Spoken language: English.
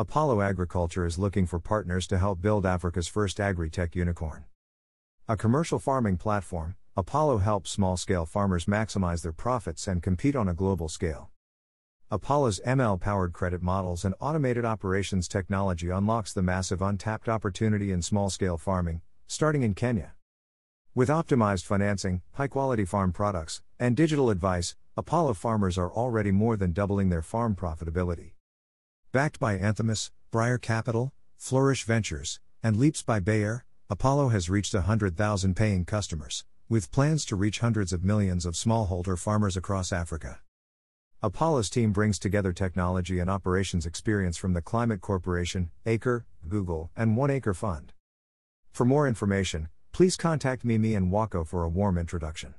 Apollo Agriculture is looking for partners to help build Africa's first agri tech unicorn. A commercial farming platform, Apollo helps small scale farmers maximize their profits and compete on a global scale. Apollo's ML powered credit models and automated operations technology unlocks the massive untapped opportunity in small scale farming, starting in Kenya. With optimized financing, high quality farm products, and digital advice, Apollo farmers are already more than doubling their farm profitability. Backed by Anthemis, Breyer Capital, Flourish Ventures, and Leaps by Bayer, Apollo has reached 100,000 paying customers, with plans to reach hundreds of millions of smallholder farmers across Africa. Apollo's team brings together technology and operations experience from the Climate Corporation, Acre, Google, and One Acre Fund. For more information, please contact Mimi and Wako for a warm introduction.